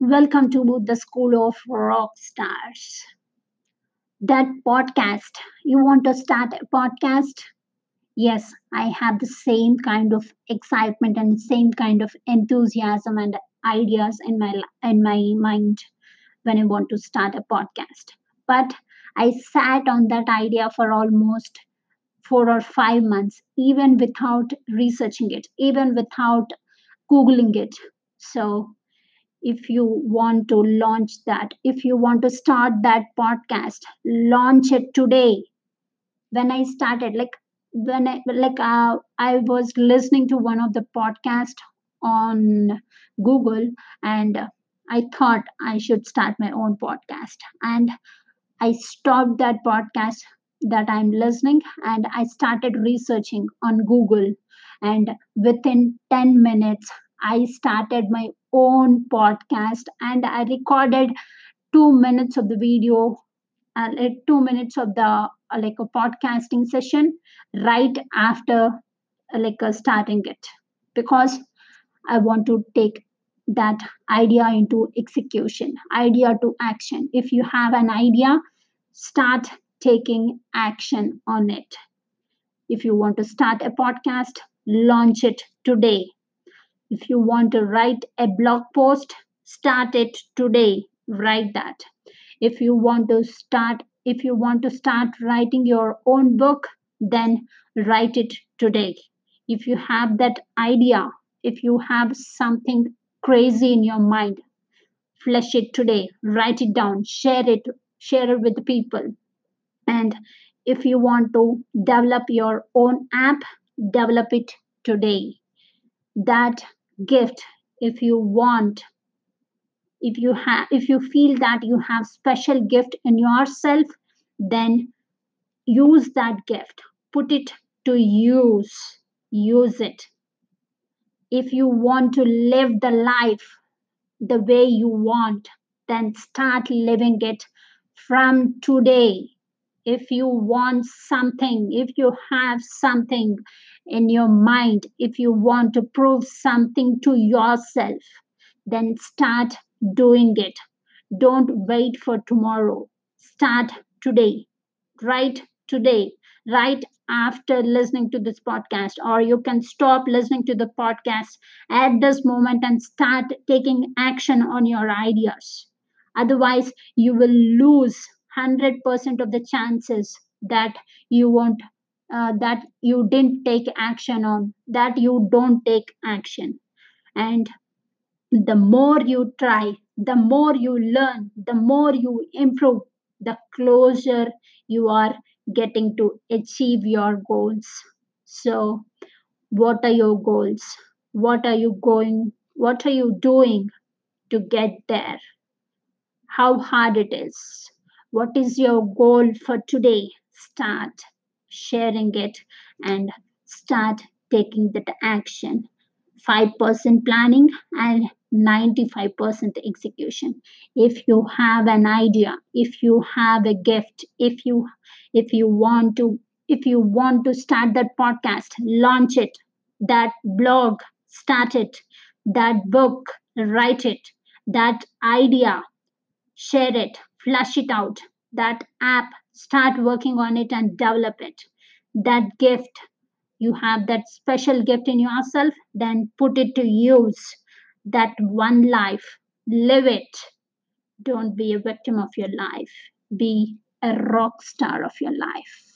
Welcome to the School of Rock Stars. That podcast. You want to start a podcast? Yes, I have the same kind of excitement and same kind of enthusiasm and ideas in my in my mind when I want to start a podcast. But I sat on that idea for almost four or five months, even without researching it, even without googling it. So if you want to launch that if you want to start that podcast launch it today. When i started like when i like uh, i was listening to one of the podcast on google and i thought i should start my own podcast. And i stopped that podcast that i'm listening and i started researching on google. And within 10 minutes i started my own podcast and i recorded 2 minutes of the video uh, 2 minutes of the uh, like a podcasting session right after uh, like uh, starting it. Because i want to take that idea into execution idea to action. If you have an idea start taking action on it. If you want to start a podcast launch it today if you want to write a blog post start it today. Write that. If you want to start if you want to start writing your own book then write it today. If you have that idea if you have something crazy in your mind flesh it today. Write it down. Share it share it with people. And if you want to develop your own app develop it today. That gift if you want. If you have if you feel that you have special gift in yourself then use that gift. Put it to use. Use it. If you want to live the life the way you want then start living it from today if you want something if you have something in your mind if you want to prove something to yourself then start doing it. Don't wait for tomorrow. Start today. Right today. Right after listening to this podcast or you can stop listening to the podcast at this moment and start taking action on your ideas. Otherwise you will lose 100% of the chances that you won't uh, that you didn't take action on that you don't take action and the more you try, the more you learn, the more you improve, the closer you are getting to achieve your goals. So, what are your goals? What are you going? What are you doing to get there? How hard it is? What is your goal for today? Start sharing it and start taking that action. 5% planning and 95% execution. If you have an idea if you have a gift if you if you want to if you want to start that podcast launch it. That blog start it. That book write it. That idea share it flush it out that app start working on it and develop it that gift you have that special gift in yourself, then put it to use. That one life, live it. Don't be a victim of your life, be a rock star of your life.